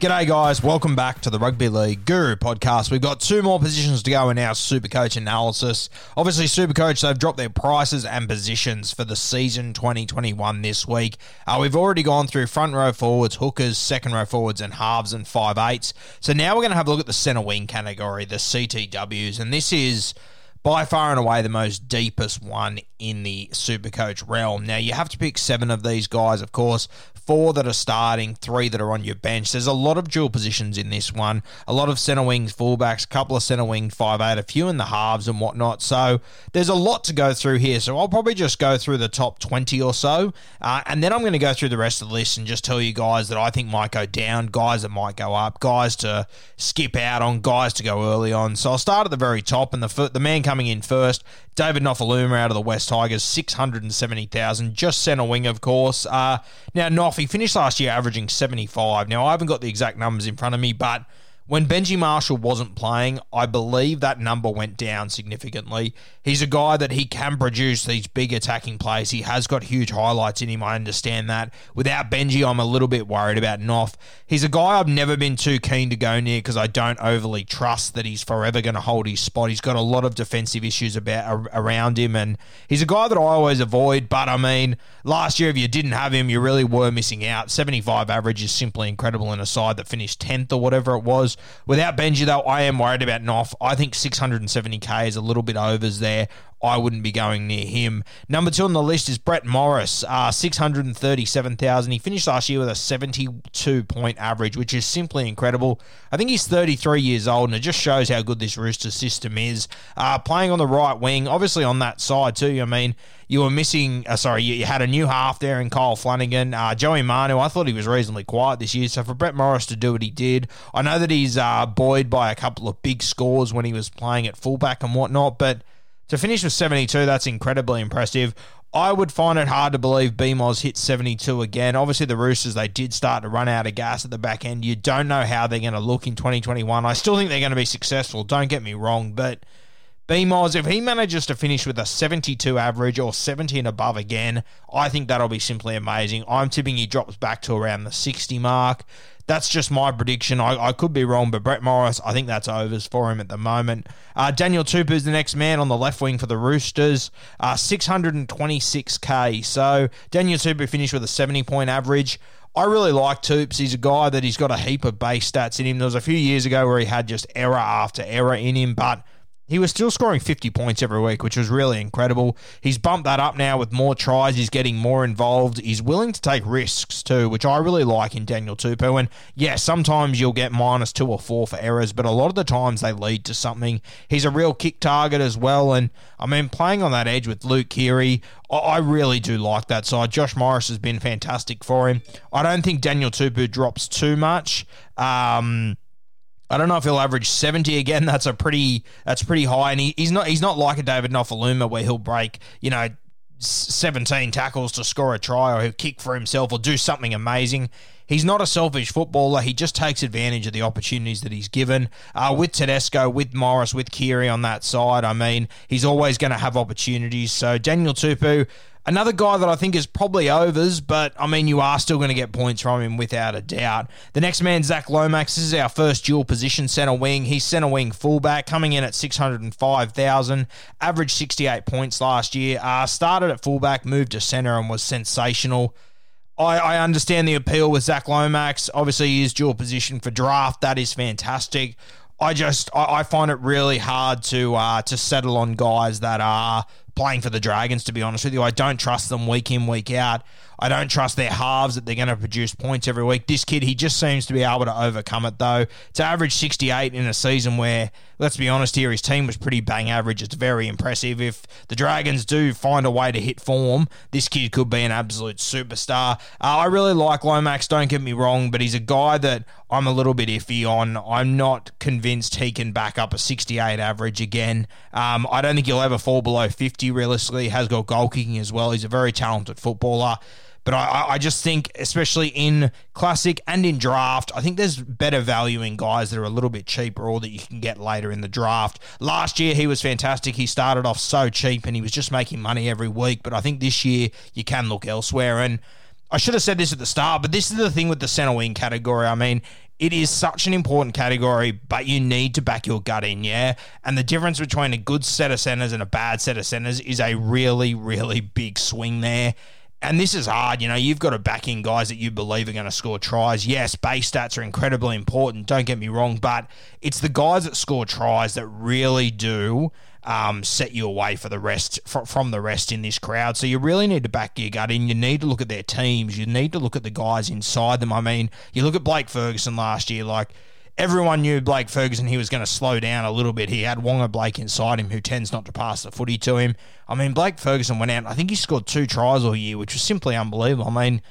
G'day, guys. Welcome back to the Rugby League Guru podcast. We've got two more positions to go in our Supercoach analysis. Obviously, Supercoach, they've dropped their prices and positions for the season 2021 this week. Uh, we've already gone through front row forwards, hookers, second row forwards, and halves and five eights. So now we're going to have a look at the centre wing category, the CTWs. And this is by far and away the most deepest one in the Supercoach realm. Now, you have to pick seven of these guys, of course, four that are starting, three that are on your bench. There's a lot of dual positions in this one, a lot of centre wings, fullbacks, a couple of centre wing, five eight, a few in the halves and whatnot. So there's a lot to go through here. So I'll probably just go through the top 20 or so, uh, and then I'm going to go through the rest of the list and just tell you guys that I think might go down, guys that might go up, guys to skip out on, guys to go early on. So I'll start at the very top, and the the man coming in first, David Nofoaluma out of the West Tigers, 670,000, just centre wing, of course. Uh, now, Noff, he finished last year averaging 75. Now, I haven't got the exact numbers in front of me, but when Benji Marshall wasn't playing, I believe that number went down significantly. He's a guy that he can produce these big attacking plays. He has got huge highlights in him. I understand that. Without Benji, I'm a little bit worried about Noff. He's a guy I've never been too keen to go near because I don't overly trust that he's forever going to hold his spot. He's got a lot of defensive issues about around him, and he's a guy that I always avoid. But I mean, last year if you didn't have him, you really were missing out. 75 average is simply incredible in a side that finished 10th or whatever it was. Without Benji, though, I am worried about Noff. I think 670k is a little bit overs there. I wouldn't be going near him. Number two on the list is Brett Morris, uh, 637,000. He finished last year with a 72 point average, which is simply incredible. I think he's 33 years old, and it just shows how good this Rooster system is. Uh, playing on the right wing, obviously on that side too. I mean, you were missing, uh, sorry, you, you, had a new half there in Kyle Flanagan. Uh, Joey Manu, I thought he was reasonably quiet this year. So for Brett Morris to do what he did, I know that he's uh, buoyed by a couple of big scores when he was playing at fullback and whatnot, but to finish with 72, that's incredibly impressive. I would find it hard to believe BMOS hit 72 again. Obviously, the Roosters, they did start to run out of gas at the back end. You don't know how they're going to look in 2021. I still think they're going to be successful, don't get me wrong, but BMOS, if he manages to finish with a 72 average or 70 and above again, I think that'll be simply amazing. I'm tipping he drops back to around the 60 mark. That's just my prediction. I, I could be wrong, but Brett Morris, I think that's overs for him at the moment. Uh, Daniel Tupou is the next man on the left wing for the Roosters, uh, 626k. So Daniel Tupou finished with a 70 point average. I really like Toops. He's a guy that he's got a heap of base stats in him. There was a few years ago where he had just error after error in him, but he was still scoring 50 points every week, which was really incredible. He's bumped that up now with more tries. He's getting more involved. He's willing to take risks too, which I really like in Daniel Tupou. And yeah, sometimes you'll get minus two or four for errors, but a lot of the times they lead to something. He's a real kick target as well. And I mean, playing on that edge with Luke Keary, I really do like that side. Josh Morris has been fantastic for him. I don't think Daniel Tupou drops too much. Um, I don't know if he'll average 70 again. That's a pretty that's pretty high, and he, he's not he's not like a David Nofoaluma where he'll break you know 17 tackles to score a try or he'll kick for himself or do something amazing. He's not a selfish footballer. He just takes advantage of the opportunities that he's given. Uh, with Tedesco, with Morris, with Keary on that side, I mean, he's always going to have opportunities. So Daniel Tupou, Another guy that I think is probably overs, but I mean, you are still going to get points from him without a doubt. The next man, Zach Lomax. This is our first dual position centre wing. He's centre wing fullback, coming in at 605,000, averaged 68 points last year. Uh, started at fullback, moved to centre, and was sensational. I, I understand the appeal with Zach Lomax. Obviously, he is dual position for draft. That is fantastic. I just I, find it really hard to uh, to settle on guys that are playing for the Dragons, to be honest with you. I don't trust them week in, week out. I don't trust their halves that they're going to produce points every week. This kid, he just seems to be able to overcome it, though. To average 68 in a season where, let's be honest here, his team was pretty bang average. It's very impressive. If the Dragons do find a way to hit form, this kid could be an absolute superstar. Uh, I really like Lomax, don't get me wrong, but he's a guy that I'm a little bit iffy on. I'm not convinced he can back up a 68 average again. Um, I don't think he'll ever fall below 50 realistically. He has got goal kicking as well. He's a very talented footballer. But I, I just think, especially in classic and in draft, I think there's better value in guys that are a little bit cheaper or that you can get later in the draft. Last year, he was fantastic. He started off so cheap and he was just making money every week. But I think this year, you can look elsewhere. And I should have said this at the start, but this is the thing with the center wing category. I mean, it is such an important category, but you need to back your gut in, yeah? And the difference between a good set of centers and a bad set of centers is a really, really big swing there. And this is hard, you know. You've got to back in guys that you believe are going to score tries. Yes, base stats are incredibly important. Don't get me wrong, but it's the guys that score tries that really do um, set you away for the rest from the rest in this crowd. So you really need to back your gut in. You need to look at their teams. You need to look at the guys inside them. I mean, you look at Blake Ferguson last year, like everyone knew Blake Ferguson, he was going to slow down a little bit. He had Waqa Blake inside him, who tends not to pass the footy to him. I mean, Blake Ferguson went out, I think he scored two tries all year, which was simply unbelievable. I mean,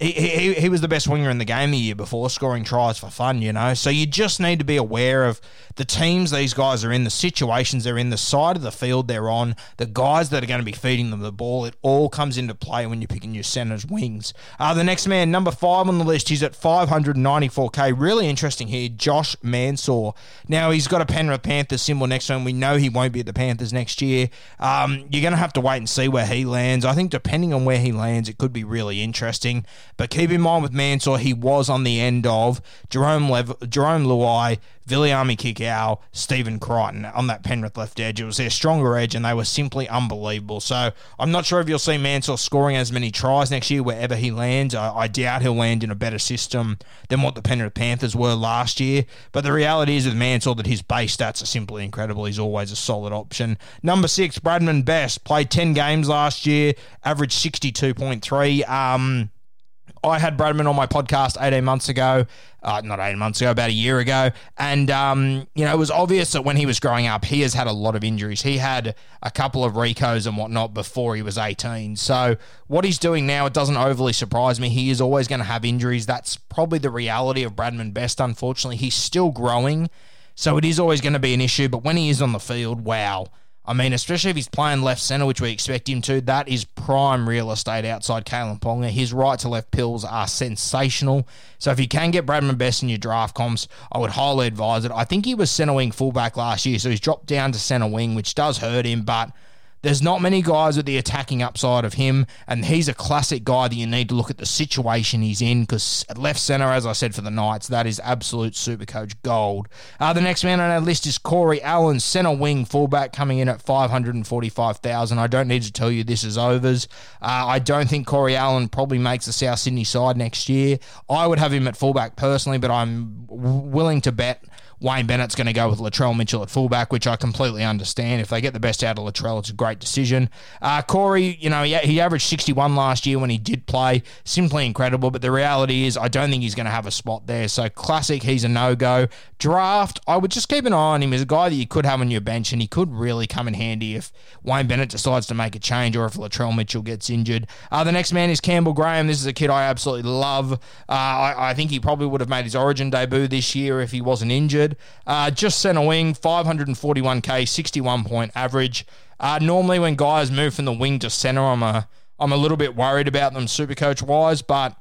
he, he, he was the best winger in the game the year before, scoring tries for fun, you know. So you just need to be aware of the teams these guys are in, the situations they're in, the side of the field they're on, the guys that are going to be feeding them the ball. It all comes into play when you're picking your center's wings. Uh, the next man, number five on the list, he's at 594k. Really interesting here, Josh Mansour. Now, he's got a Penrith Panthers symbol next to him. We know he won't be at the Panthers next year. Um, you're going to have to wait and see where he lands. I think depending on where he lands, it could be really interesting. But keep in mind with Mansour, he was on the end of Jerome Lev- Jarome Luai, Viliami Kikau, Stephen Crichton on that Penrith left edge. It was their stronger edge, and they were simply unbelievable. So I'm not sure if you'll see Mansour scoring as many tries next year wherever he lands. I, I doubt he'll land in a better system than what the Penrith Panthers were last year. But the reality is with Mansour that his base stats are simply incredible. He's always a solid option. Number six, Bradman Best played 10 games last year, averaged 62.3. Um, I had Bradman on my podcast 18 months ago, uh, not 18 months ago, about a year ago. And, um, you know, it was obvious that when he was growing up, he has had a lot of injuries. He had a couple of Ricos and whatnot before he was 18. So what he's doing now, it doesn't overly surprise me. He is always going to have injuries. That's probably the reality of Bradman Best, unfortunately. He's still growing. So it is always going to be an issue. But when he is on the field, wow I mean, especially if he's playing left centre, which we expect him to, that is prime real estate outside Kalyn Ponga. His right to left pills are sensational. So if you can get Bradman Best in your draft comps, I would highly advise it. I think he was centre wing fullback last year, so he's dropped down to centre wing, which does hurt him, but there's not many guys with the attacking upside of him, and he's a classic guy that you need to look at the situation he's in because at left centre, as I said for the Knights, that is absolute super coach gold. Uh, the next man on our list is Corey Allen, centre wing fullback, coming in at 545,000. I don't need to tell you this is overs. Uh, I don't think Corey Allen probably makes the South Sydney side next year. I would have him at fullback personally, but I'm willing to bet Wayne Bennett's going to go with Latrell Mitchell at fullback, which I completely understand. If they get the best out of Latrell, it's a great decision. Uh, Corey, you know, he, he averaged 61 last year when he did play. Simply incredible. But the reality is, I don't think he's going to have a spot there. So, classic, he's a no go. Draft, I would just keep an eye on him. He's a guy that you could have on your bench, and he could really come in handy if Wayne Bennett decides to make a change or if Latrell Mitchell gets injured. Uh, the next man is Campbell Graham. This is a kid I absolutely love. Uh, I, I think he probably would have made his origin debut this year if he wasn't injured. Uh, just centre wing, 541k, 61 point average. Uh, normally, when guys move from the wing to centre, I'm a I'm a little bit worried about them super coach wise, but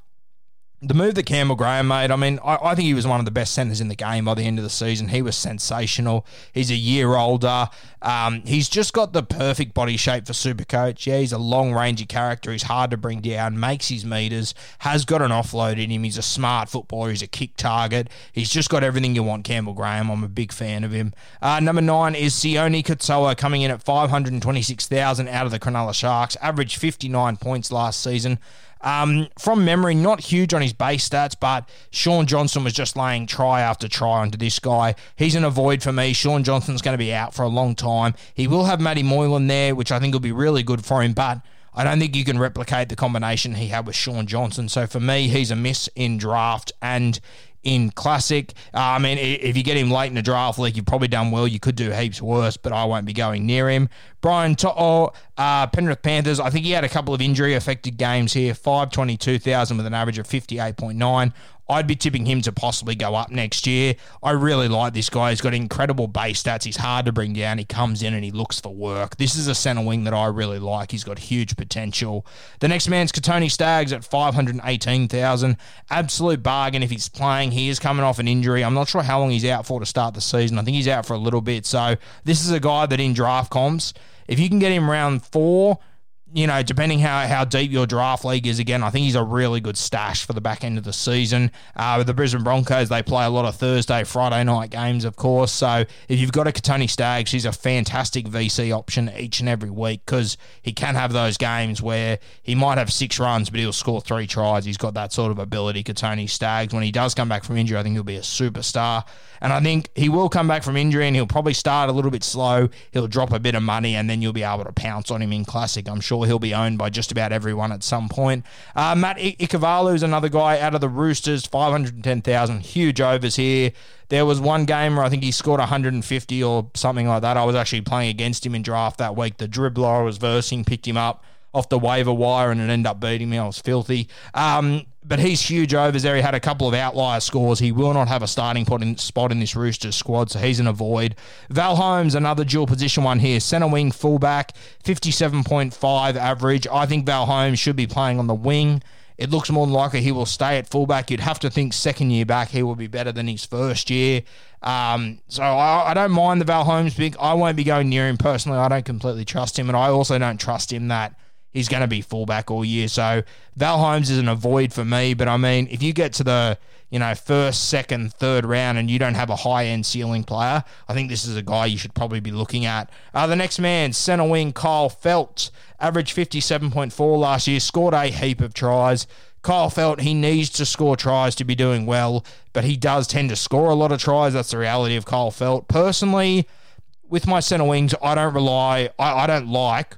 the move that Campbell Graham made, I mean, I, I, think he was one of the best centres in the game by the end of the season. He was sensational. He's a year older. Um, he's just got the perfect body shape for Supercoach. Yeah, he's a long rangey character. He's hard to bring down, makes his meters, has got an offload in him. He's a smart footballer. He's a kick target. He's just got everything you want, Campbell Graham. I'm a big fan of him. Uh, number nine is Sione Katoa coming in at 526,000 out of the Cronulla Sharks, averaged 59 points last season. Um, from memory, not huge on his base stats, but Shaun Johnson was just laying try after try onto this guy. He's an avoid for me. Shaun Johnson's going to be out for a long time. He will have Matty Moylan there, which I think will be really good for him, but I don't think you can replicate the combination he had with Shaun Johnson. So for me, he's a miss in draft and in Classic. Uh, I mean, if you get him late in the draft league, you've probably done well. You could do heaps worse, but I won't be going near him. Brian To'o, uh, Penrith Panthers. I think he had a couple of injury affected games here. 522,000 with an average of 58.9. I'd be tipping him to possibly go up next year. I really like this guy. He's got incredible base stats. He's hard to bring down. He comes in and he looks for work. This is a centre wing that I really like. He's got huge potential. The next man's Kotoni Staggs at 518,000. Absolute bargain if he's playing. He is coming off an injury. I'm not sure how long he's out for to start the season. I think he's out for a little bit. So this is a guy that in draft comps, if you can get him round four, you know, depending how, how deep your draft league is, again, I think he's a really good stash for the back end of the season. Uh, with the Brisbane Broncos, they play a lot of Thursday, Friday night games, of course. So if you've got a Kotoni Staggs, he's a fantastic VC option each and every week because he can have those games where he might have six runs, but he'll score three tries. He's got that sort of ability, Kotoni Staggs. When he does come back from injury, I think he'll be a superstar. And I think he will come back from injury and he'll probably start a little bit slow. He'll drop a bit of money and then you'll be able to pounce on him in Classic. I'm sure he'll be owned by just about everyone at some point. Uh, Matt I- is another guy out of the Roosters, 510,000. Huge overs here. There was one game where I think he scored 150 or something like that. I was actually playing against him in draft that week. The dribbler I was versing picked him up off the waiver wire and it ended up beating me. I was filthy. Um, but he's huge overs there. He had a couple of outlier scores. He will not have a starting spot in this Roosters squad, so he's an avoid. Val Holmes, another dual position one here. Centre wing, fullback, 57.5 average. I think Val Holmes should be playing on the wing. It looks more than likely he will stay at fullback. You'd have to think second year back he will be better than his first year. Um, so I, I, don't mind the Val Holmes pick. I won't be going near him personally. I don't completely trust him, and I also don't trust him that he's going to be fullback all year. So Val Holmes is an avoid for me. But I mean, if you get to the you know first, second, third round and you don't have a high end ceiling player, I think this is a guy you should probably be looking at. Uh, the next man, centre wing Kyle Feldt, averaged fifty seven point four last year, scored a heap of tries. Kyle Feldt, he needs to score tries to be doing well, but he does tend to score a lot of tries. That's the reality of Kyle Feldt. Personally, with my centre wings, I don't rely, I, I don't like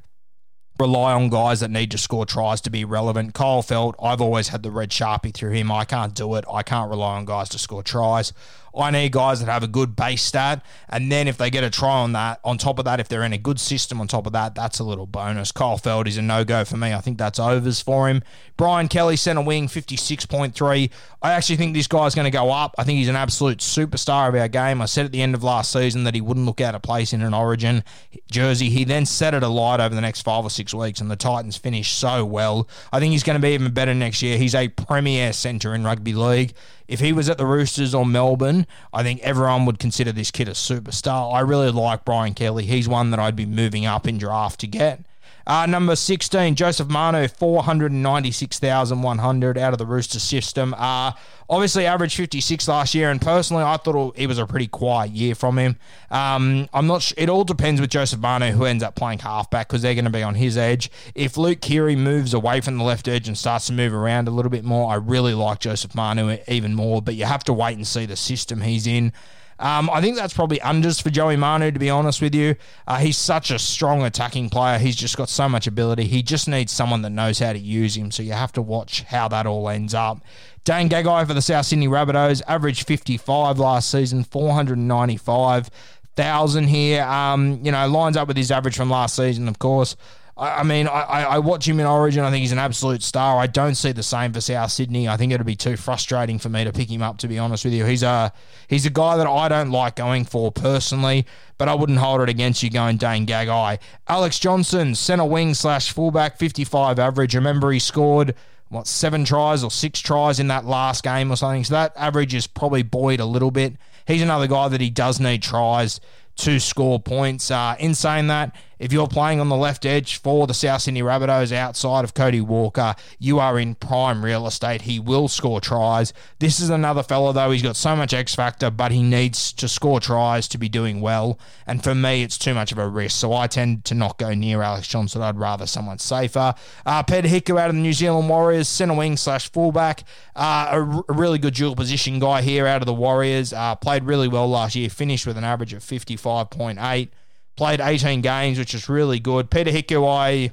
rely on guys that need to score tries to be relevant. Kyle Feldt, I've always had the red sharpie through him. I can't do it. I can't rely on guys to score tries. I need guys that have a good base stat, and then if they get a try on that, on top of that, if they're in a good system on top of that, that's a little bonus. Kyle Feldt is a no go for me. I think that's overs for him. Brian Kelly, centre wing, 56.3. I actually think this guy's going to go up. I think he's an absolute superstar of our game. I said at the end of last season that he wouldn't look out of place in an origin jersey. He then set it alight over the next five or six weeks, and the Titans finished so well. I think he's going to be even better next year. He's a premier centre in rugby league. If he was at the Roosters or Melbourne, I think everyone would consider this kid a superstar. I really like Brian Kelly. He's one that I'd be moving up in draft to get. Uh, number 16, Joseph Manu, 496,100 out of the Rooster system. Uh, obviously, average 56 last year, and personally, I thought it was a pretty quiet year from him. Um, I'm not. Sh- it all depends with Joseph Manu who ends up playing halfback because they're going to be on his edge. If Luke Keary moves away from the left edge and starts to move around a little bit more, I really like Joseph Manu even more. But you have to wait and see the system he's in. Um, I think that's probably unders for Joey Manu, to be honest with you. Uh, he's such a strong attacking player. He's just got so much ability. He just needs someone that knows how to use him. So you have to watch how that all ends up. Dane Gagai for the South Sydney Rabbitohs, averaged 55 last season, 495,000 here. Um, you know, lines up with his average from last season, of course. I, I mean, I, I watch him in Origin. I think he's an absolute star. I don't see the same for South Sydney. I think it'd be too frustrating for me to pick him up. To be honest with you, he's a he's a guy that I don't like going for personally. But I wouldn't hold it against you going Dane Gagai. Alex Johnson, centre wing slash fullback, 55 average. Remember, he scored what, seven tries or six tries in that last game or something. So that average is probably buoyed a little bit. He's another guy that he does need tries to score points. Uh, in saying that, if you're playing on the left edge for the South Sydney Rabbitohs outside of Cody Walker, you are in prime real estate. He will score tries. This is another fella, though. He's got so much X factor, but he needs to score tries to be doing well. And for me, it's too much of a risk. So I tend to not go near Alex Johnson. I'd rather someone safer. Uh, Peter Hiku out of the New Zealand Warriors, centre wing slash fullback. Uh, a, r- a really good dual position guy here out of the Warriors. Uh, played really well last year, finished with an average of 55.8 played 18 games, which is really good. Peter Hiku, I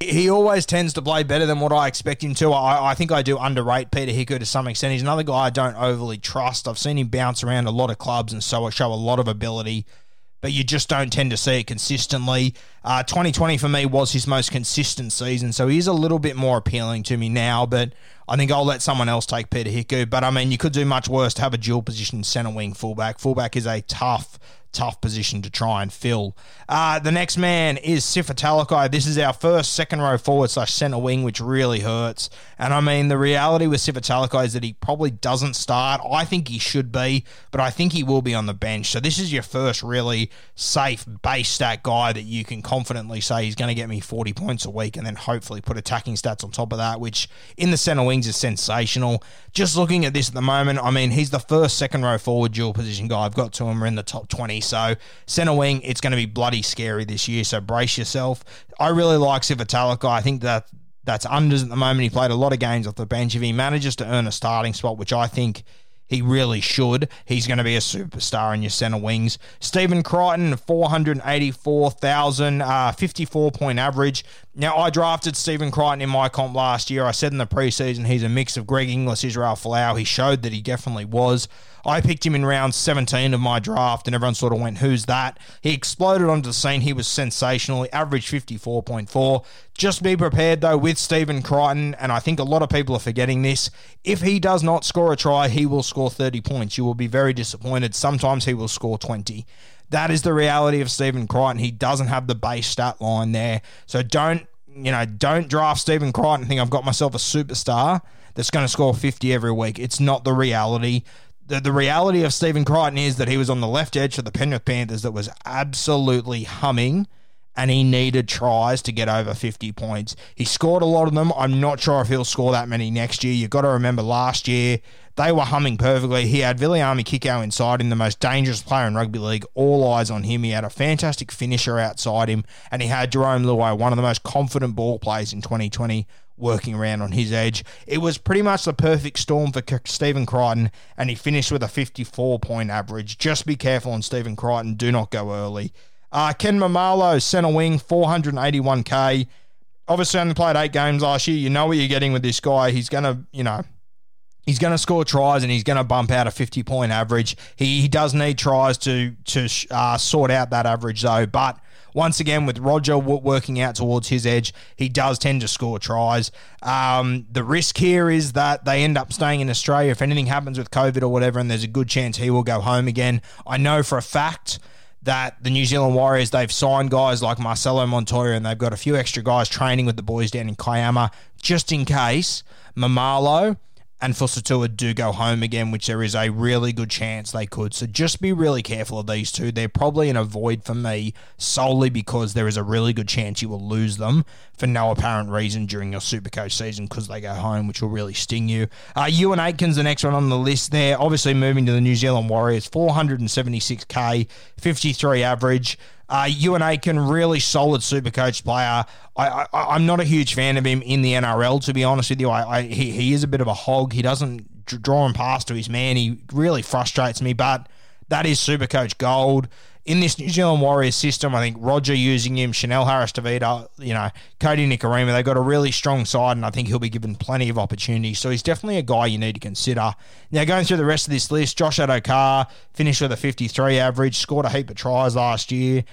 he always tends to play better than what I expect him to. I, I think I do underrate Peter Hiku to some extent. He's another guy I don't overly trust. I've seen him bounce around a lot of clubs and so show a lot of ability, but you just don't tend to see it consistently. Uh, 2020 for me was his most consistent season, so he's a little bit more appealing to me now, but I think I'll let someone else take Peter Hiku. But I mean, you could do much worse to have a dual position centre wing fullback. Fullback is a tough tough position to try and fill. Uh, the next man is Sifa Talakai. This is our first second row forward slash centre wing, which really hurts. And I mean, the reality with Sifa Talakai is that he probably doesn't start. I think he should be, but I think he will be on the bench. So this is your first really safe base stat guy that you can confidently say he's going to get me 40 points a week and then hopefully put attacking stats on top of that, which in the centre wings is sensational. Just looking at this at the moment, I mean, he's the first second row forward dual position guy I've got to him. We're in the top 20. So centre wing, it's going to be bloody scary this year. So brace yourself. I really like Sifa Talakai. I think that that's unders at the moment. He played a lot of games off the bench. If he manages to earn a starting spot, which I think he really should. He's going to be a superstar in your centre wings. Stephen Crichton, 484,000, uh, 54 point average. Now, I drafted Stephen Crichton in my comp last year. I said in the preseason he's a mix of Greg Inglis, Israel Folau. He showed that he definitely was. I picked him in round 17 of my draft, and everyone sort of went, Who's that? He exploded onto the scene. He was sensational. He averaged 54.4. Just be prepared, though, with Stephen Crichton, and I think a lot of people are forgetting this. If he does not score a try, he will score 30 points. You will be very disappointed. Sometimes he will score 20. That is the reality of Stephen Crichton. He doesn't have the base stat line there. So don't, you know, don't draft Stephen Crichton and think I've got myself a superstar that's going to score 50 every week. It's not the reality. The, the reality of Stephen Crichton is that he was on the left edge for the Penrith Panthers that was absolutely humming and he needed tries to get over 50 points. He scored a lot of them. I'm not sure if he'll score that many next year. You've got to remember last year, they were humming perfectly. He had Viliami Kikau inside him, the most dangerous player in rugby league. All eyes on him. He had a fantastic finisher outside him, and he had Jarome Luai, one of the most confident ball players in 2020 working around on his edge. It was pretty much the perfect storm for Stephen Crichton, and he finished with a 54 point average. Just be careful on Stephen Crichton. Do not go early. Uh, Ken Maumalo, centre wing, 481k. Obviously, only played eight games last year. You know what you're getting with this guy. He's going to, you know, he's going to score tries and he's going to bump out a 50 point average. He, he does need tries to to uh, sort out that average though. But once again, with Roger working out towards his edge, he does tend to score tries. Um, the risk here is that they end up staying in Australia. If anything happens with COVID or whatever, and there's a good chance he will go home again. I know for a fact that the New Zealand Warriors, they've signed guys like Marcelo Montoya and they've got a few extra guys training with the boys down in Kiama just in case Maumalo and Fusitu'a do go home again, which there is a really good chance they could. So just be really careful of these two. They're probably in a void for me solely because there is a really good chance you will lose them for no apparent reason during your Supercoach season because they go home, which will really sting you. Uh, Euan Aitken's the next one on the list there. Obviously moving to the New Zealand Warriors, 476k, 53 average. Uh, Euan Aitken, really solid super coach player. I, I, am not a huge fan of him in the NRL, to be honest with you. I, I he, he is a bit of a hog. He doesn't draw him past to his man. He really frustrates me, but that is super coach gold in this New Zealand Warriors system, I think Roger using him, Chanel Harris Tavita, you know, Kodi Nikorima, they've got a really strong side, and I think he'll be given plenty of opportunities. So he's definitely a guy you need to consider. Now, going through the rest of this list, Josh Addo-Carr finished with a 53 average, scored a heap of tries last year.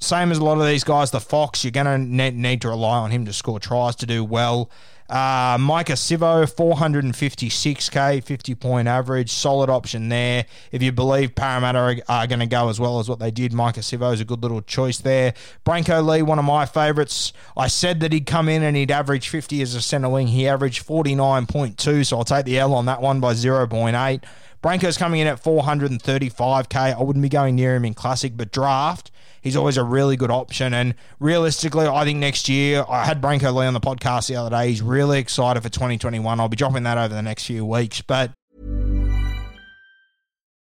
same as a lot of these guys, the Fox, you're going to need to rely on him to score tries to do well. Uh, Maika Sivo, 456k, 50 point average, solid option there. If you believe Parramatta are, are going to go as well as what they did, Maika Sivo is a good little choice there. Brenko Lee, one of my favourites. I said that he'd come in and he'd average 50 as a centre wing. He averaged 49.2, so I'll take the L on that one by 0.8. Brenko's coming in at 435k. I wouldn't be going near him in classic, but draft he's always a really good option. And realistically, I think next year, I had Brenko Lee on the podcast the other day. He's really excited for 2021. I'll be dropping that over the next few weeks. But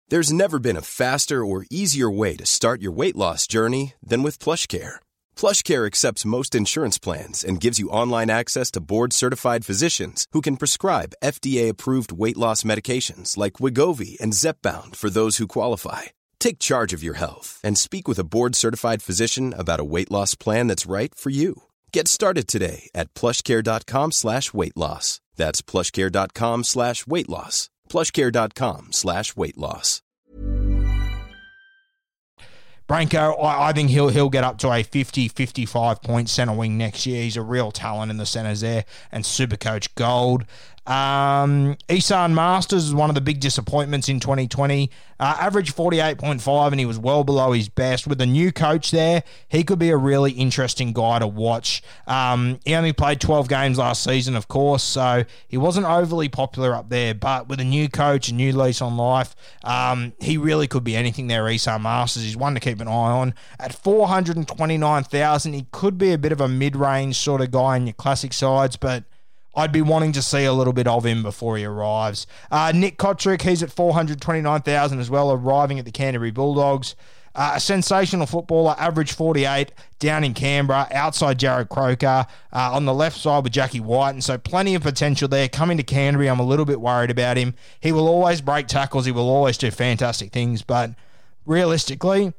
there's never been a faster or easier way to start your weight loss journey than with PlushCare. PlushCare accepts most insurance plans and gives you online access to board-certified physicians who can prescribe FDA-approved weight loss medications like Wegovy and Zepbound for those who qualify Take charge of your health and speak with a board certified physician about a weight loss plan that's right for you. Get started today at plushcare.com slash weight loss. That's plushcare.com slash weight loss. Plushcare.com slash weight loss. Brenko, I, I, think he'll he'll get up to a 50, 55 point centre wing next year. He's a real talent in the centres there. And Super Coach Gold. Um, Esan Marsters is one of the big disappointments in 2020. Uh, average 48.5, and he was well below his best. With a new coach there, he could be a really interesting guy to watch. Um, he only played 12 games last season, of course, so he wasn't overly popular up there. But with a new coach, a new lease on life, um, he really could be anything there, Esan Marsters. He's one to keep an eye on. At 429,000, he could be a bit of a mid range sort of guy in your classic sides, but. I'd be wanting to see a little bit of him before he arrives. Uh, Nick Cotric, he's at 429,000 as well, arriving at the Canterbury Bulldogs. Uh, a sensational footballer, average 48, down in Canberra, outside Jarrod Croker, uh, on the left side with Jack Wighton, and so plenty of potential there. Coming to Canterbury, I'm a little bit worried about him. He will always break tackles, he will always do fantastic things, but realistically,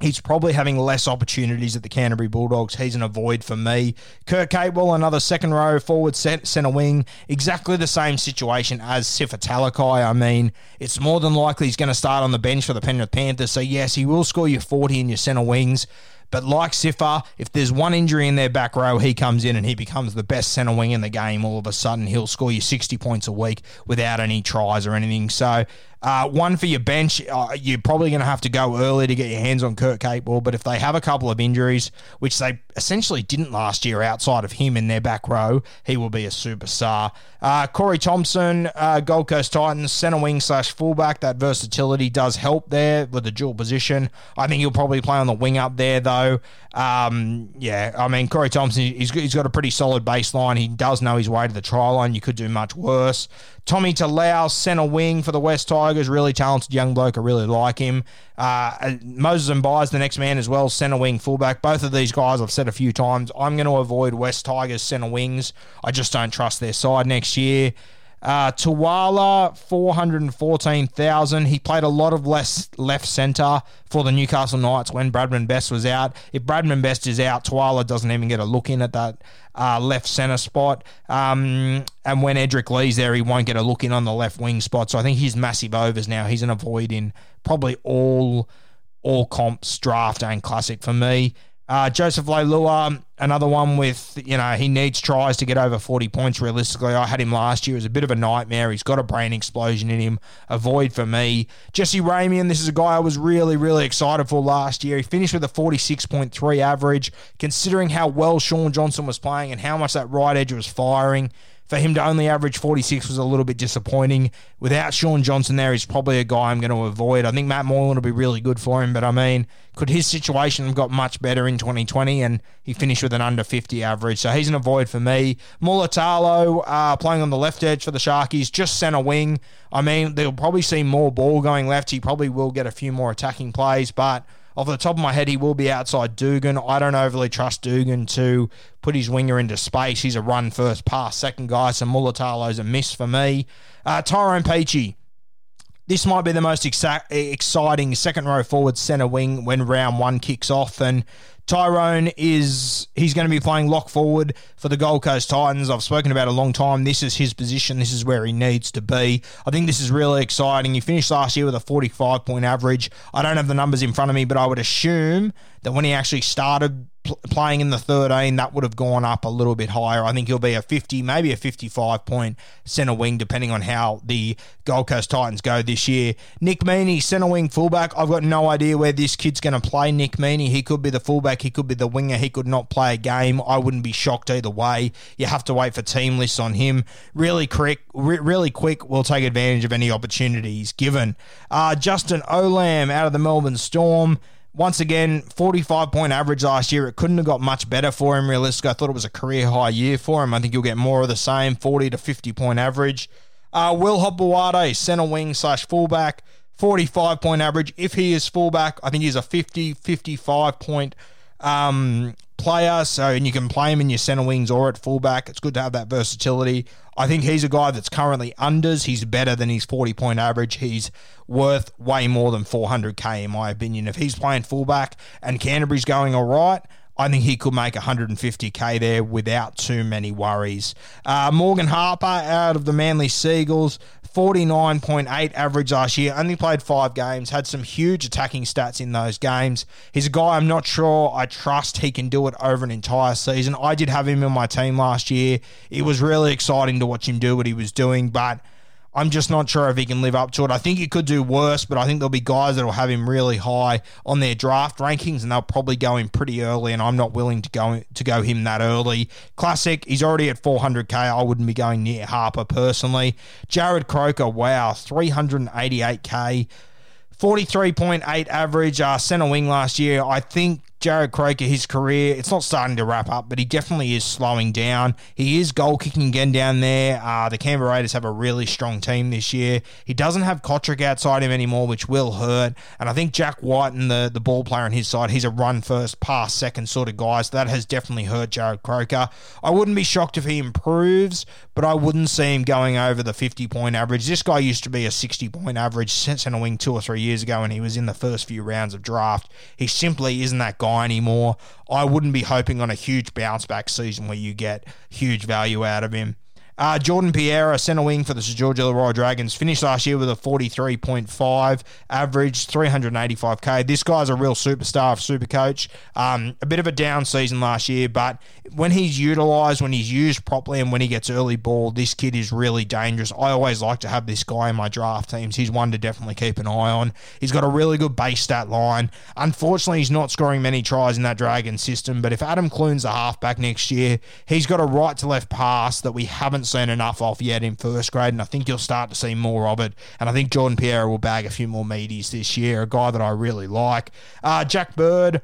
He's probably having less opportunities at the Canterbury Bulldogs. He's an avoid for me. Kurt Capewell, another second row forward centre wing. Exactly the same situation as Sifa Talakai. I mean, it's more than likely he's going to start on the bench for the Penrith Panthers. So, yes, he will score you 40 in your centre wings. But like Sifa, if there's one injury in their back row, he comes in and he becomes the best centre wing in the game. All of a sudden, he'll score you 60 points a week without any tries or anything. So uh, one for your bench, uh, you're probably going to have to go early to get your hands on Kurt Capewell. But if they have a couple of injuries, which they essentially didn't last year outside of him in their back row, he will be a superstar. Uh, Corey Thompson, uh, Gold Coast Titans, centre wing slash fullback. That versatility does help there with the dual position. I think he'll probably play on the wing up there, though. Um, yeah, I mean, Corey Thompson, he's, he's got a pretty solid baseline. He does know his way to the try line. You could do much worse. Tommy Talau, centre wing for the West Tigers, really talented young bloke. I really like him. Uh, Moses Mbye the next man as well, centre wing fullback. Both of these guys, I've said a few times, I'm going to avoid West Tigers centre wings. I just don't trust their side next year. Uh, Tuala, 414,000. He played a lot of less left centre for the Newcastle Knights when Bradman Best was out. If Bradman Best is out, Tuala doesn't even get a look in at that uh, left centre spot. Um, and when Edrick Lee's there, he won't get a look in on the left wing spot. So I think he's massive overs now. He's an avoid in probably all all comps, draft and classic for me. Uh, Joseph Leilua, another one with, you know, he needs tries to get over 40 points realistically. I had him last year. It was a bit of a nightmare. He's got a brain explosion in him. Avoid for me. Jesse Ramien, this is a guy I was really, really excited for last year. He finished with a 46.3 average. Considering how well Shaun Johnson was playing and how much that right edge was firing, for him to only average 46 was a little bit disappointing. Without Shaun Johnson there, he's probably a guy I'm going to avoid. I think Matt Moylan will be really good for him, but I mean, could his situation have got much better in 2020 and he finished with an under 50 average? So he's an avoid for me. Mulitalo uh, playing on the left edge for the Sharkies, just centre wing. I mean, they'll probably see more ball going left. He probably will get a few more attacking plays, but off the top of my head, he will be outside Dugan. I don't overly trust Dugan to put his winger into space. He's a run first pass second guy, so Mulitalo's a miss for me. Uh, Tyrone Peachey. This might be the most exa- exciting second row forward centre wing when round one kicks off. And Tyrone is he's going to be playing lock forward for the Gold Coast Titans. I've spoken about a long time. This is his position. This is where he needs to be. I think this is really exciting. He finished last year with a 45 point average. I don't have the numbers in front of me, but I would assume that when he actually started pl- playing in the 13, that would have gone up a little bit higher. I think he'll be a 50, maybe a 55 point centre wing, depending on how the Gold Coast Titans go this year. Nick Meaney, centre wing fullback. I've got no idea where this kid's going to play. Nick Meaney, he could be the fullback, he could be the winger, he could not play a game. I wouldn't be shocked either way. You have to wait for team lists on him. Really quick, really quick. We'll take advantage of any opportunities given. Uh, Justin Olam out of the Melbourne Storm. Once again, 45 point average last year. It couldn't have got much better for him, realistically. I thought it was a career high year for him. I think you'll get more of the same 40 to 50 point average. Uh, Will Hopoate, centre wing slash fullback, 45 point average. If he is fullback, I think he's a 50, 55 point um, player. So, and you can play him in your centre wings or at fullback. It's good to have that versatility. I think he's a guy that's currently unders. He's better than his 40 point average. He's worth way more than 400k, in my opinion. If he's playing fullback and Canterbury's going all right, I think he could make 150k there without too many worries. Uh, Morgan Harper out of the Manly Seagulls, 49.8 average last year. Only played five games, had some huge attacking stats in those games. He's a guy I'm not sure I trust he can do it over an entire season. I did have him in my team last year. It was really exciting to watch him do what he was doing, but I'm just not sure if he can live up to it. I think he could do worse, but I think there'll be guys that'll have him really high on their draft rankings, and they'll probably go him pretty early. And I'm not willing to go to go him that early. Classic, he's already at 400k. I wouldn't be going near Harper personally. Jarrod Croker, wow, 388k. 43.8 average uh, centre wing last year. I think Jarrod Croker, his career, it's not starting to wrap up, but he definitely is slowing down. He is goal kicking again down there. Uh, the Canberra Raiders have a really strong team this year. He doesn't have Cotric outside him anymore, which will hurt. And I think Jack Wighton and the, the ball player on his side, he's a run first, pass second sort of guy. So that has definitely hurt Jarrod Croker. I wouldn't be shocked if he improves, but I wouldn't see him going over the 50 point average. This guy used to be a 60 point average centre wing two or three years ago, and he was in the first few rounds of draft. He simply isn't that guy anymore. I wouldn't be hoping on a huge bounce back season where you get huge value out of him. Uh, Jordan Pereira, centre wing for the St George Illawarra Dragons, finished last year with a 43.5 average, 385k. This guy's a real superstar super coach. Um, a bit of a down season last year, but when he's utilised, when he's used properly, and when he gets early ball, this kid is really dangerous. I always like to have this guy in my draft teams. He's one to definitely keep an eye on. He's got a really good base stat line. Unfortunately, he's not scoring many tries in that Dragon system, but if Adam Clune's the halfback next year, he's got a right to left pass that we haven't seen enough off yet in first grade, and I think you'll start to see more of it. And I think Jordan Pierre will bag a few more meaties this year, a guy that I really like. Uh, Jack Bird,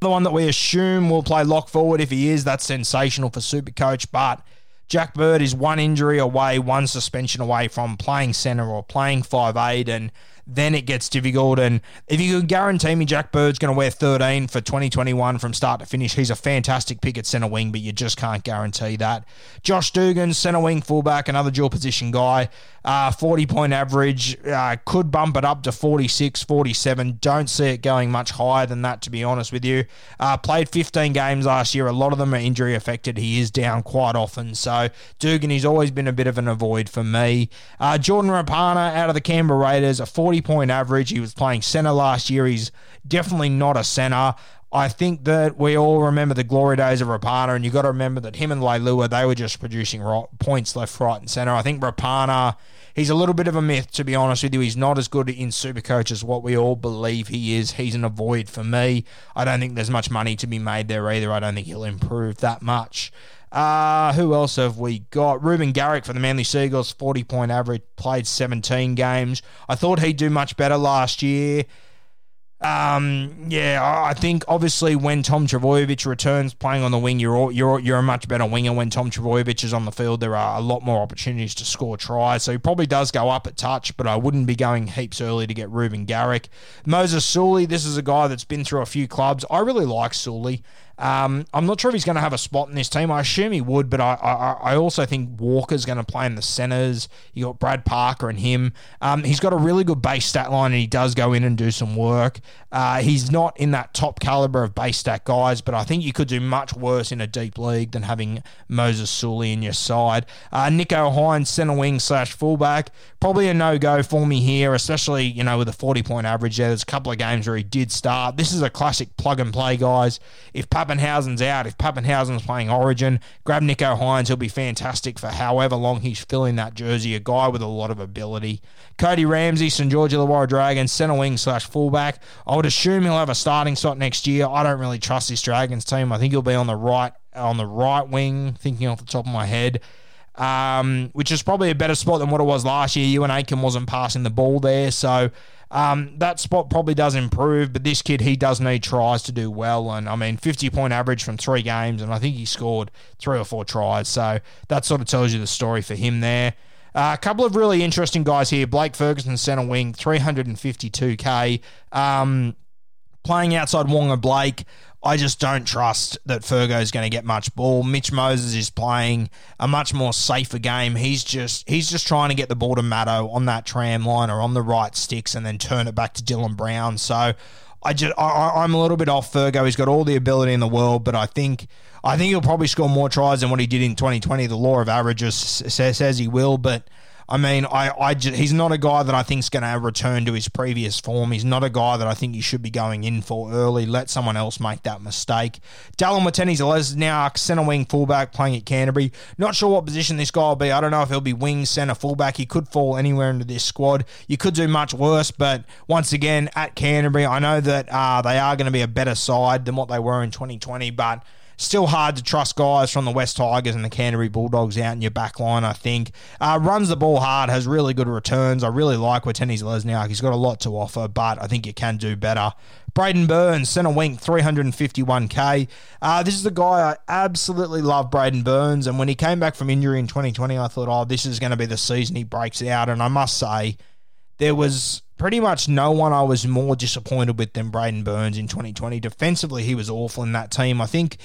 the one that we assume will play lock forward. If he is, that's sensational for Super Coach, but. Jack Bird is one injury away, one suspension away from playing centre or playing five eight, and then it gets difficult. And if you can guarantee me Jack Bird's going to wear 13 for 2021 from start to finish, he's a fantastic pick at centre wing, but you just can't guarantee that. Josh Dugan, centre wing fullback, another dual position guy, uh, 40 point average, uh, could bump it up to 46, 47. Don't see it going much higher than that, to be honest with you. Uh, played 15 games last year. A lot of them are injury affected. He is down quite often. So Dugan, he's always been a bit of an avoid for me. Uh, Jordan Rapana out of the Canberra Raiders, a 40 40 point average. He was playing centre last year. He's definitely not a centre. I think that we all remember the glory days of Rapana, and you've got to remember that him and Leilua, they were just producing points left, right, and centre. I think Rapana, he's a little bit of a myth, to be honest with you. He's not as good in Supercoach as what we all believe he is. He's an avoid for me. I don't think there's much money to be made there either. I don't think he'll improve that much. Uh, who else have we got? Reuben Garrick for the Manly Seagulls, 40 point average, played 17 games. I thought he'd do much better last year. Um, yeah, I think obviously when Tom Trbojevic returns playing on the wing, you're you're you're a much better winger. When Tom Trbojevic is on the field, there are a lot more opportunities to score tries. So he probably does go up at touch, but I wouldn't be going heaps early to get Reuben Garrick. Moses Suli, this is a guy that's been through a few clubs. I really like Suli. Um, I'm not sure if he's going to have a spot in this team. I assume he would, but I I, I also think Walker's going to play in the centres. You got Brad Parker and him. Um, he's got a really good base stat line, and he does go in and do some work. Uh, he's not in that top caliber of base stat guys, but I think you could do much worse in a deep league than having Moses Suli in your side. Uh, Nicho Hynes, centre wing slash fullback, probably a no go for me here, especially you know with a 40 point average. There, there's a couple of games where he did start. This is a classic plug and play, guys. If Papenhuyzen's out, if Papenhuyzen's playing Origin, grab Nicho Hynes. He'll be fantastic for however long he's filling that jersey. A guy with a lot of ability. Cody Ramsey, St George Illawarra Dragons, centre wing slash fullback. I would assume he'll have a starting slot next year. I don't really trust this Dragons team. I think he'll be on the right on the right wing. Thinking off the top of my head. Um, which is probably a better spot than what it was last year. Euan Aitken wasn't passing the ball there, so um, that spot probably does improve, but this kid, he does need tries to do well. And I mean, 50 point average from three games, and I think he scored three or four tries. So that sort of tells you the story for him there. Uh, a couple of really interesting guys here. Blake Ferguson, centre wing, 352k. Um, playing outside Waqa Blake. I just don't trust that Fergo is going to get much ball. Mitch Moses is playing a much more safer game. He's just he's just trying to get the ball to Matto on that tram line or on the right sticks and then turn it back to Dylan Brown. So I just I, am a little bit off Fergo. He's got all the ability in the world, but I think I think he'll probably score more tries than what he did in 2020. The law of averages says, says he will, but I mean, I, I just, he's not a guy that I think is going to return to his previous form. He's not a guy that I think you should be going in for early. Let someone else make that mistake. Dallin Watene-Zelezniak centre wing fullback playing at Canterbury. Not sure what position this guy will be. I don't know if he'll be wing, centre, fullback. He could fall anywhere into this squad. You could do much worse, but once again, at Canterbury, I know that uh, they are going to be a better side than what they were in 2020, but Still hard to trust guys from the West Tigers and the Canterbury Bulldogs out in your back line, I think. Uh, runs the ball hard, has really good returns. I really like Watene-Zelezniak. He's got a lot to offer, but I think you can do better. Braidon Burns, centre wing, 351k. Uh, this is the guy I absolutely love, Braidon Burns. And when he came back from injury in 2020, I thought, oh, this is going to be the season he breaks out. And I must say, there was pretty much no one I was more disappointed with than Braidon Burns in 2020. Defensively, he was awful in that team. I think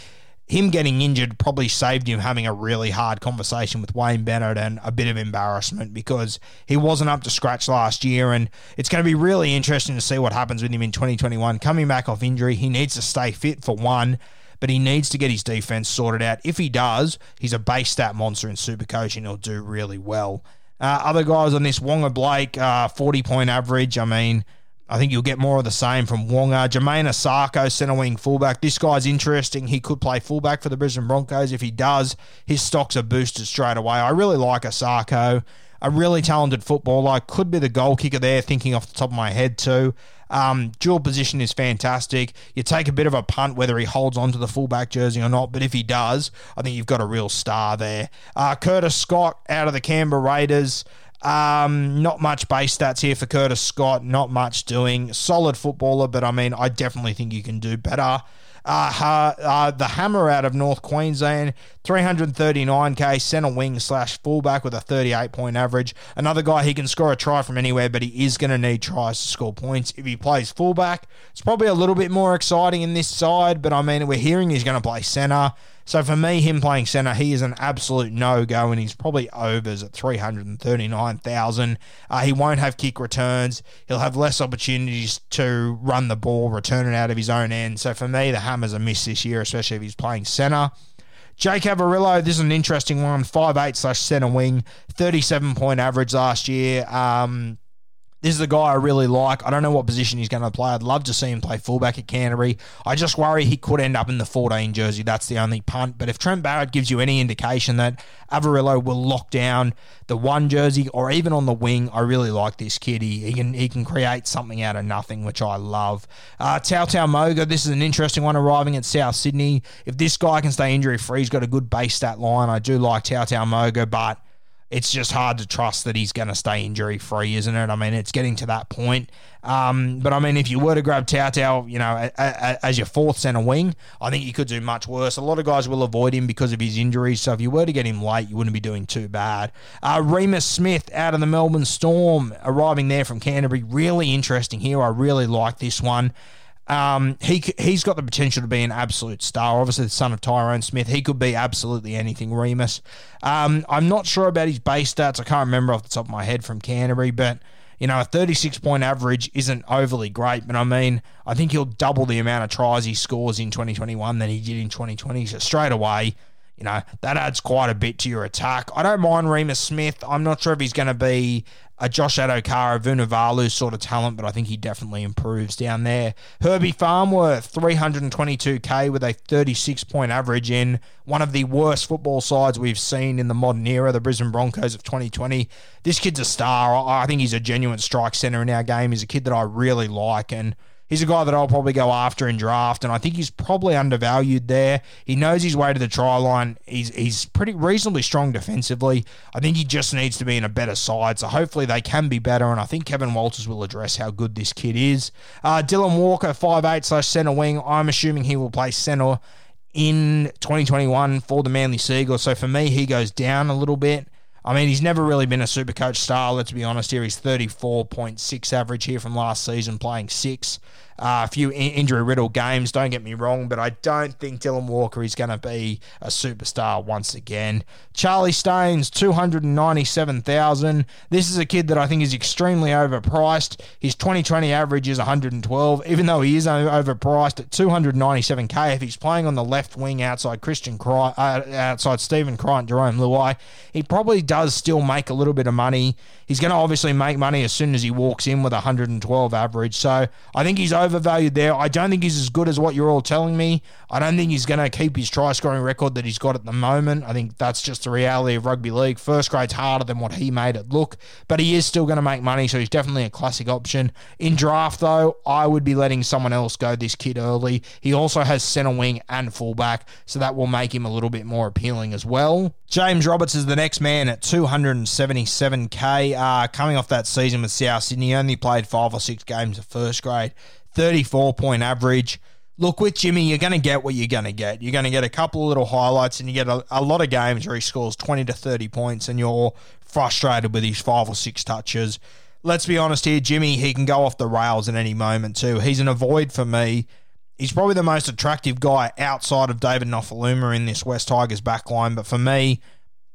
him getting injured probably saved him having a really hard conversation with Wayne Bennett and a bit of embarrassment because he wasn't up to scratch last year. And it's going to be really interesting to see what happens with him in 2021. Coming back off injury, he needs to stay fit for one, but he needs to get his defense sorted out. If he does, he's a base stat monster in Supercoach and he'll do really well. Uh, other guys on this, Waqa Blake, uh, 40 point average. I mean, I think you'll get more of the same from Waqa. Jamayne Isaako, centre wing fullback. This guy's interesting. He could play fullback for the Brisbane Broncos. If he does, his stocks are boosted straight away. I really like Isaako. A really talented footballer. Could be the goal kicker there, thinking off the top of my head, too. Um, dual position is fantastic. You take a bit of a punt whether he holds onto the fullback jersey or not, but if he does, I think you've got a real star there. Uh, Curtis Scott out of the Canberra Raiders. Um, not much base stats here for Curtis Scott. Not much doing. Solid footballer, but I mean, I definitely think you can do better. Uh, uh, the Hammer out of North Queensland, 339k centre wing slash fullback with a 38 point average. Another guy he can score a try from anywhere, but he is going to need tries to score points. If he plays fullback, it's probably a little bit more exciting in this side, but I mean, we're hearing he's going to play centre. So for me, him playing centre, he is an absolute no go, and he's probably overs at three hundred and thirty nine thousand. Uh, he won't have kick returns. He'll have less opportunities to run the ball, return it out of his own end. So for me, the Hammers a miss this year, especially if he's playing centre. Jake Averillo, this is an interesting one. Five eight slash centre wing, 37 point average last year. Um, this is a guy I really like. I don't know what position he's going to play. I'd love to see him play fullback at Canterbury. I just worry he could end up in the 14 jersey. That's the only punt. But if Trent Barrett gives you any indication that Averillo will lock down the one jersey or even on the wing, I really like this kid. He, he can he can create something out of nothing, which I love. Uh, Tautau Moga, this is an interesting one arriving at South Sydney. If this guy can stay injury free, he's got a good base stat line. I do like Tautau Moga, but it's just hard to trust that he's going to stay injury free, isn't it? I mean, it's getting to that point. Um, but I mean, if you were to grab Tautau, you know, a, a, as your fourth centre wing, I think you could do much worse. A lot of guys will avoid him because of his injuries. So if you were to get him late, you wouldn't be doing too bad. Uh, Reimis Smith out of the Melbourne Storm, arriving there from Canterbury. Really interesting here. I really like this one. Um, he he's got the potential to be an absolute star. Obviously, the son of Tyrone Smith, he could be absolutely anything. Reimis. Um, I'm not sure about his base stats. I can't remember off the top of my head from Canterbury, but you know, a 36 point average isn't overly great, but I mean, I think he'll double the amount of tries he scores in 2021 than he did in 2020. So straight away, you know, that adds quite a bit to your attack. I don't mind Reimis Smith. I'm not sure if he's going to be a Josh Addo-Carr, Vunivalu sort of talent, but I think he definitely improves down there. Herbie Farnworth, 322k with a 36 point average in one of the worst football sides we've seen in the modern era, the Brisbane Broncos of 2020. This kid's a star. I think he's a genuine strike centre in our game. He's a kid that I really like and He's a guy that I'll probably go after in draft, and I think he's probably undervalued there. He knows his way to the try line. He's he's pretty reasonably strong defensively. I think he just needs to be in a better side. So hopefully they can be better, and I think Kevin Walters will address how good this kid is. Uh, Dylan Walker, five eight slash centre wing. I'm assuming he will play centre in 2021 for the Manly Seagulls. So for me, he goes down a little bit. I mean, he's never really been a super coach star, let's be honest here. He's 34.6 average here from last season, playing six. Uh, a few injury riddled games, don't get me wrong, but I don't think Dylan Walker is going to be a superstar once again. Charlie Staines, 297,000. This is a kid that I think is extremely overpriced. His 2020 average is 112, even though he is overpriced at 297k. If he's playing on the left wing outside Christian Cry, uh, outside Stephen Crichton, and Jarome Luai, he probably does still make a little bit of money. He's going to obviously make money as soon as he walks in with 112 average. So I think he's overvalued there. I don't think he's as good as what you're all telling me. I don't think he's going to keep his try scoring record that he's got at the moment. I think that's just the reality of rugby league. First grade's harder than what he made it look, but he is still going to make money, so he's definitely a classic option. In draft, though, I would be letting someone else go this kid early. He also has centre wing and fullback, so that will make him a little bit more appealing as well. James Roberts is the next man at 277k. Uh, coming off that season with South Sydney, he only played five or six games of first grade, 34 point average. Look, with Jimmy, you're going to get what you're going to get. You're going to get a couple of little highlights, and you get a, a lot of games where he scores 20 to 30 points, and you're frustrated with his five or six touches. Let's be honest here, Jimmy, he can go off the rails at any moment, too. He's an avoid for me. He's probably the most attractive guy outside of David Nofoaluma in this West Tigers backline, but for me,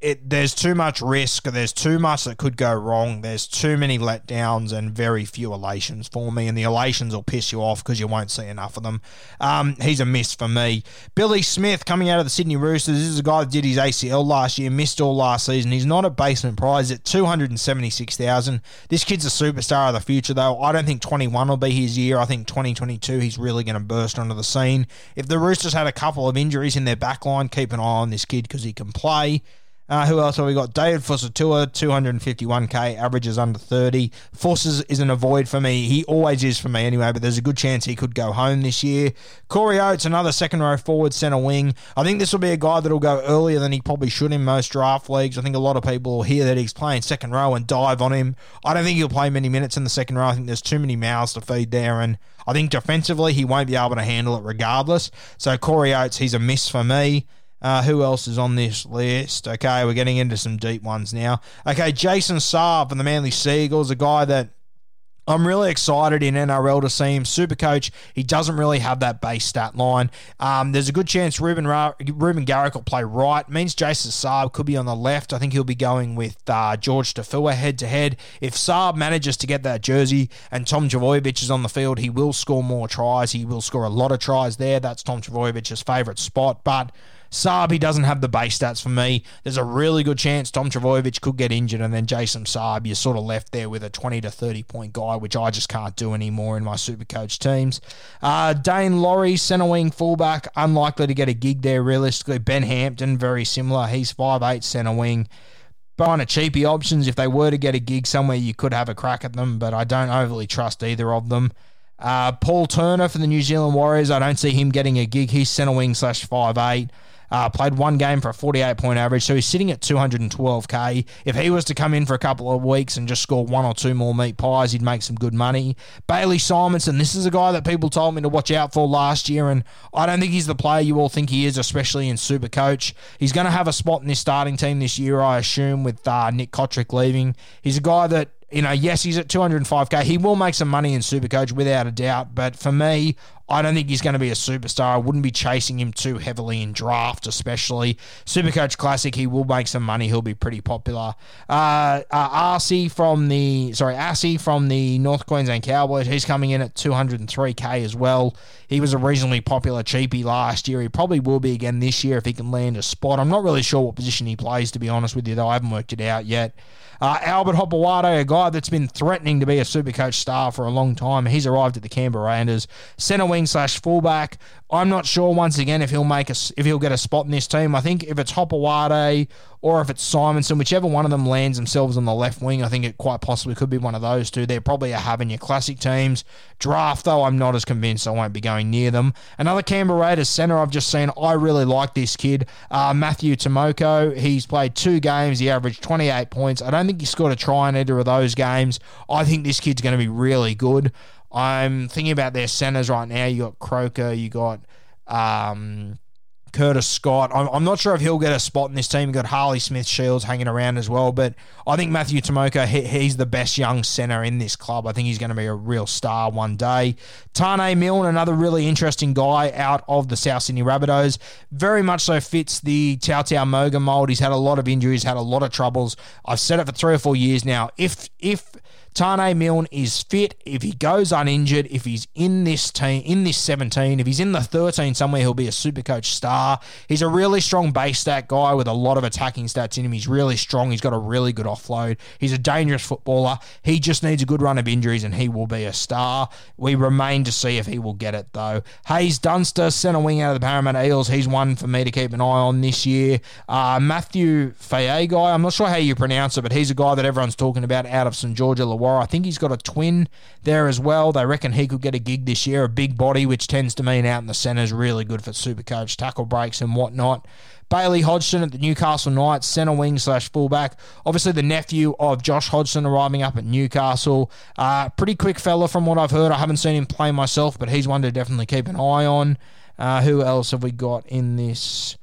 it there's too much risk. There's too much that could go wrong. There's too many letdowns and very few elations for me. And the elations will piss you off because you won't see enough of them. Um, he's a miss for me. Billy Smith coming out of the Sydney Roosters. This is a guy that did his ACL last year, missed all last season. He's not a basement prize at two hundred and seventy six thousand. This kid's a superstar of the future, though. I don't think twenty one will be his year. I think twenty twenty two he's really going to burst onto the scene. If the Roosters had a couple of injuries in their backline, keep an eye on this kid because he can play. Uh, who else have we got? David Fusitu'a, 251k, averages under 30. Fuss is, is an avoid for me. He always is for me anyway, but there's a good chance he could go home this year. Corey Oates, another second row forward, centre wing. I think this will be a guy that'll go earlier than he probably should in most draft leagues. I think a lot of people will hear that he's playing second row and dive on him. I don't think he'll play many minutes in the second row. I think there's too many mouths to feed there, and I think defensively he won't be able to handle it regardless. So Corey Oates, he's a miss for me. Uh, who else is on this list? Okay, we're getting into some deep ones now. Okay, Jason Saab from the Manly Seagulls, a guy that I'm really excited in NRL to see him. Super coach, he doesn't really have that base stat line. Um, there's a good chance Ruben, Ra- Reuben Garrick will play right. Means Jason Saab could be on the left. I think he'll be going with uh, George Taufua head to head. If Saab manages to get that jersey and Tom Trbojevic is on the field, he will score more tries. He will score a lot of tries there. That's Tom Trbojevic's favourite spot. But Saab, doesn't have the base stats for me. There's a really good chance Tom Trbojevic could get injured, and then Jason Saab, you're sort of left there with a 20 to 30 point guy, which I just can't do anymore in my super coach teams. Uh, Daine Laurie, centre wing fullback, unlikely to get a gig there realistically. Ben Hampton, very similar. He's 5'8 centre wing kind of cheapy options. If they were to get a gig somewhere, you could have a crack at them, but I don't overly trust either of them. Uh, Paul Turner for the New Zealand Warriors, I don't see him getting a gig. He's centre wing slash five eight. Uh, played one game for a 48 point average, so he's sitting at 212k. If he was to come in for a couple of weeks and just score one or two more meat pies, he'd make some good money. Bailey Simonson, this is a guy that people told me to watch out for last year, and I don't think he's the player you all think he is, especially in Super Coach. He's going to have a spot in this starting team this year, I assume, with uh, Nick Cotric leaving. He's a guy that you know, yes, he's at 205k. He will make some money in Supercoach without a doubt. But for me, I don't think he's going to be a superstar. I wouldn't be chasing him too heavily in draft, especially Supercoach Classic. He will make some money. He'll be pretty popular. Uh, uh, RC from the sorry, Assy from the North Queensland Cowboys. He's coming in at 203k as well. He was a reasonably popular cheapie last year. He probably will be again this year if he can land a spot. I'm not really sure what position he plays, to be honest with you, though. I haven't worked it out yet. Uh, Albert Hopoate, a guy that's been threatening to be a Supercoach star for a long time. He's arrived at the Canberra Raiders. Centre wing slash fullback. I'm not sure once again if he'll make a, if he'll get a spot in this team. I think if it's Hopoate or if it's Simonson, whichever one of them lands themselves on the left wing, I think it quite possibly could be one of those two. They're probably a have in your classic teams. Draft, though, I'm not as convinced. I won't be going near them. Another Canberra Raiders centre I've just seen. I really like this kid, uh, Matthew Timoko. He's played two games. He averaged 28 points. I don't think he scored a try in either of those games. I think this kid's going to be really good. I'm thinking about their centers right now. You got Croker, you got um, Curtis Scott. I'm, I'm, not sure if he'll get a spot in this team. You got Harley Smith Shields hanging around as well, but I think Matthew Timoko, he, he's the best young center in this club. I think he's going to be a real star one day. Taane Milne, another really interesting guy out of the South Sydney Rabbitohs, very much so fits the Tautau Moga mold. He's had a lot of injuries, had a lot of troubles. I've said it for three or four years now. If if Taane Milne is fit. If he goes uninjured, if he's in this team, in this 17, if he's in the 13 somewhere, he'll be a super coach star. He's a really strong base stat guy with a lot of attacking stats in him. He's really strong. He's got a really good offload. He's a dangerous footballer. He just needs a good run of injuries and he will be a star. We remain to see if he will get it though. Haze Dunster, centre wing out of the Parramatta Eels. He's one for me to keep an eye on this year. Uh, Matthew Feagai, I'm not sure how you pronounce it, but he's a guy that everyone's talking about out of St George Illawarra I think he's got a twin there as well. They reckon he could get a gig this year, a big body, which tends to mean out in the centre is really good for super coach tackle breaks and whatnot. Bailey Hodgson at the Newcastle Knights, centre wing slash fullback. Obviously, the nephew of Josh Hodgson arriving up at Newcastle. Uh, pretty quick fella from what I've heard. I haven't seen him play myself, but he's one to definitely keep an eye on. Uh, who else have we got in this?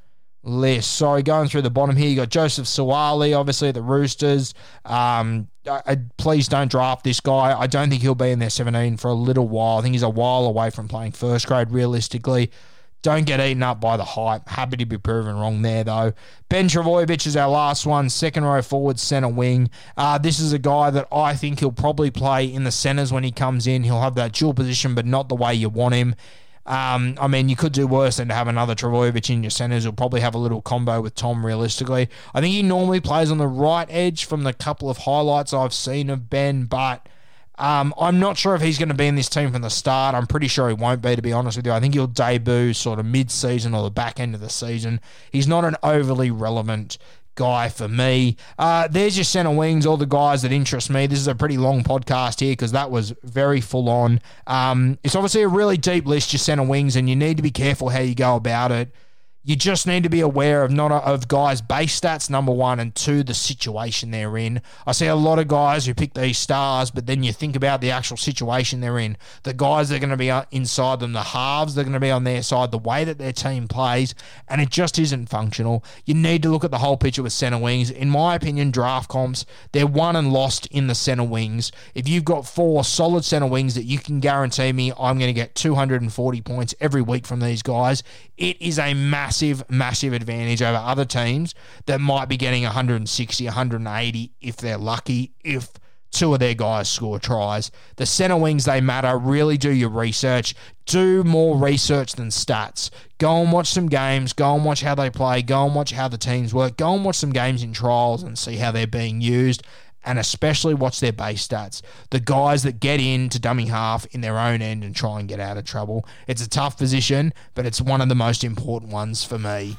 List. Sorry, going through the bottom here, you got Joseph Suaalii, obviously the Roosters. Um, I, I, please don't draft this guy. I don't think he'll be in their 17 for a little while. I think he's a while away from playing first grade realistically. Don't get eaten up by the hype. Happy to be proven wrong there, though. Ben Trbojevic is our last one, second row forward, centre wing. Uh, this is a guy that I think he'll probably play in the centres when he comes in. He'll have that dual position, but not the way you want him. Um, I mean, you could do worse than to have another Trbojevic in your centres. He'll probably have a little combo with Tom, realistically. I think he normally plays on the right edge from the couple of highlights I've seen of Ben, but um, I'm not sure if he's going to be in this team from the start. I'm pretty sure he won't be, to be honest with you. I think he'll debut sort of mid season or the back end of the season. He's not an overly relevant guy for me. Uh, there's your centre wings, all the guys that interest me. This is a pretty long podcast here because that was very full on. Um, it's obviously a really deep list, your centre wings, and you need to be careful how you go about it you just need to be aware of not of guys' base stats, number one, and two, the situation they're in. I see a lot of guys who pick these stars, but then you think about the actual situation they're in. The guys that are going to be uh, inside them, the halves, they're going to be on their side, the way that their team plays, and it just isn't functional. You need to look at the whole picture with centre wings. In my opinion, draft comps, they're won and lost in the centre wings. If you've got four solid centre wings that you can guarantee me I'm going to get 240 points every week from these guys, it is a massive, massive advantage over other teams that might be getting 160, 180 if they're lucky, if two of their guys score tries. The center wings, they matter. Really do your research. Do more research than stats. Go and watch some games. Go and watch how they play. Go and watch how the teams work. Go and watch some games in trials and see how they're being used and especially watch their base stats. The guys that get into dummy half in their own end and try and get out of trouble. It's a tough position, but it's one of the most important ones for me.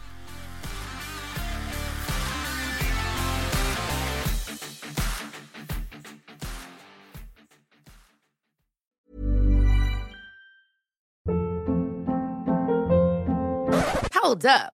Hold up.